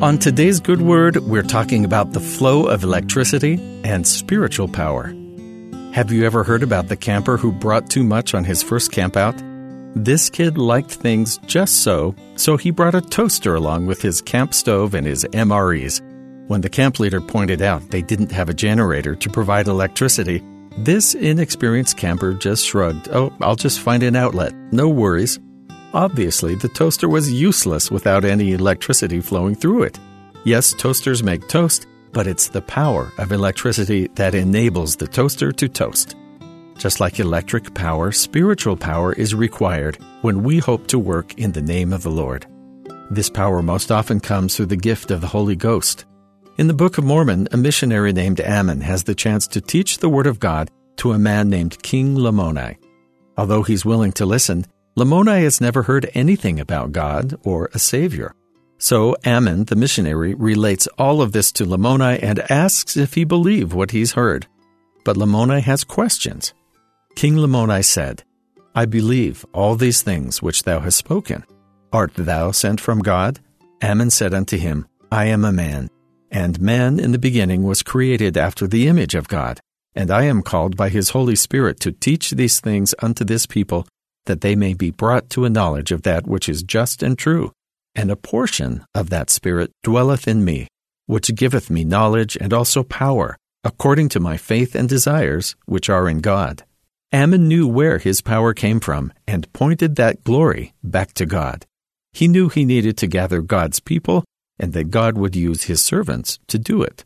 On today's Good Word, we're talking about the flow of electricity and spiritual power. Have you ever heard about the camper who brought too much on his first campout? This kid liked things just so, so he brought a toaster along with his camp stove and his MREs. When the camp leader pointed out they didn't have a generator to provide electricity, this inexperienced camper just shrugged, Oh, I'll just find an outlet. No worries. Obviously, the toaster was useless without any electricity flowing through it. Yes, toasters make toast, but it's the power of electricity that enables the toaster to toast. Just like electric power, spiritual power is required when we hope to work in the name of the Lord. This power most often comes through the gift of the Holy Ghost. In the Book of Mormon, a missionary named Ammon has the chance to teach the Word of God to a man named King Lamoni. Although he's willing to listen, Lamoni has never heard anything about God or a Savior. So Ammon, the missionary, relates all of this to Lamoni and asks if he believe what he's heard. But Lamoni has questions. King Lamoni said, I believe all these things which thou hast spoken. Art thou sent from God? Ammon said unto him, I am a man, and man in the beginning was created after the image of God, and I am called by his Holy Spirit to teach these things unto this people that they may be brought to a knowledge of that which is just and true. And a portion of that Spirit dwelleth in me, which giveth me knowledge and also power, according to my faith and desires, which are in God. Ammon knew where his power came from and pointed that glory back to God. He knew he needed to gather God's people and that God would use his servants to do it.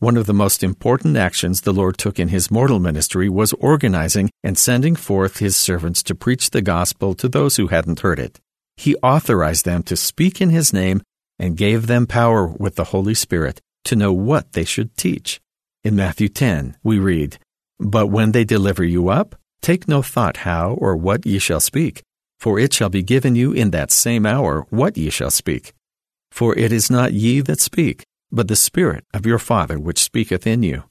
One of the most important actions the Lord took in his mortal ministry was organizing and sending forth his servants to preach the gospel to those who hadn't heard it. He authorized them to speak in his name and gave them power with the Holy Spirit to know what they should teach. In Matthew 10, we read, But when they deliver you up, take no thought how or what ye shall speak, for it shall be given you in that same hour what ye shall speak. For it is not ye that speak, but the Spirit of your Father which speaketh in you.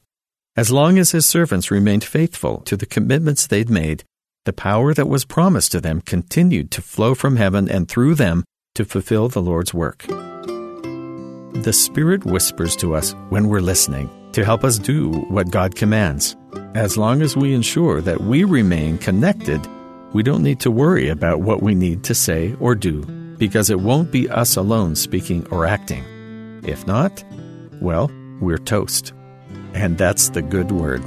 As long as his servants remained faithful to the commitments they'd made, the power that was promised to them continued to flow from heaven and through them to fulfill the Lord's work. The Spirit whispers to us when we're listening to help us do what God commands. As long as we ensure that we remain connected, we don't need to worry about what we need to say or do, because it won't be us alone speaking or acting. If not, well, we're toast. And that's the good word.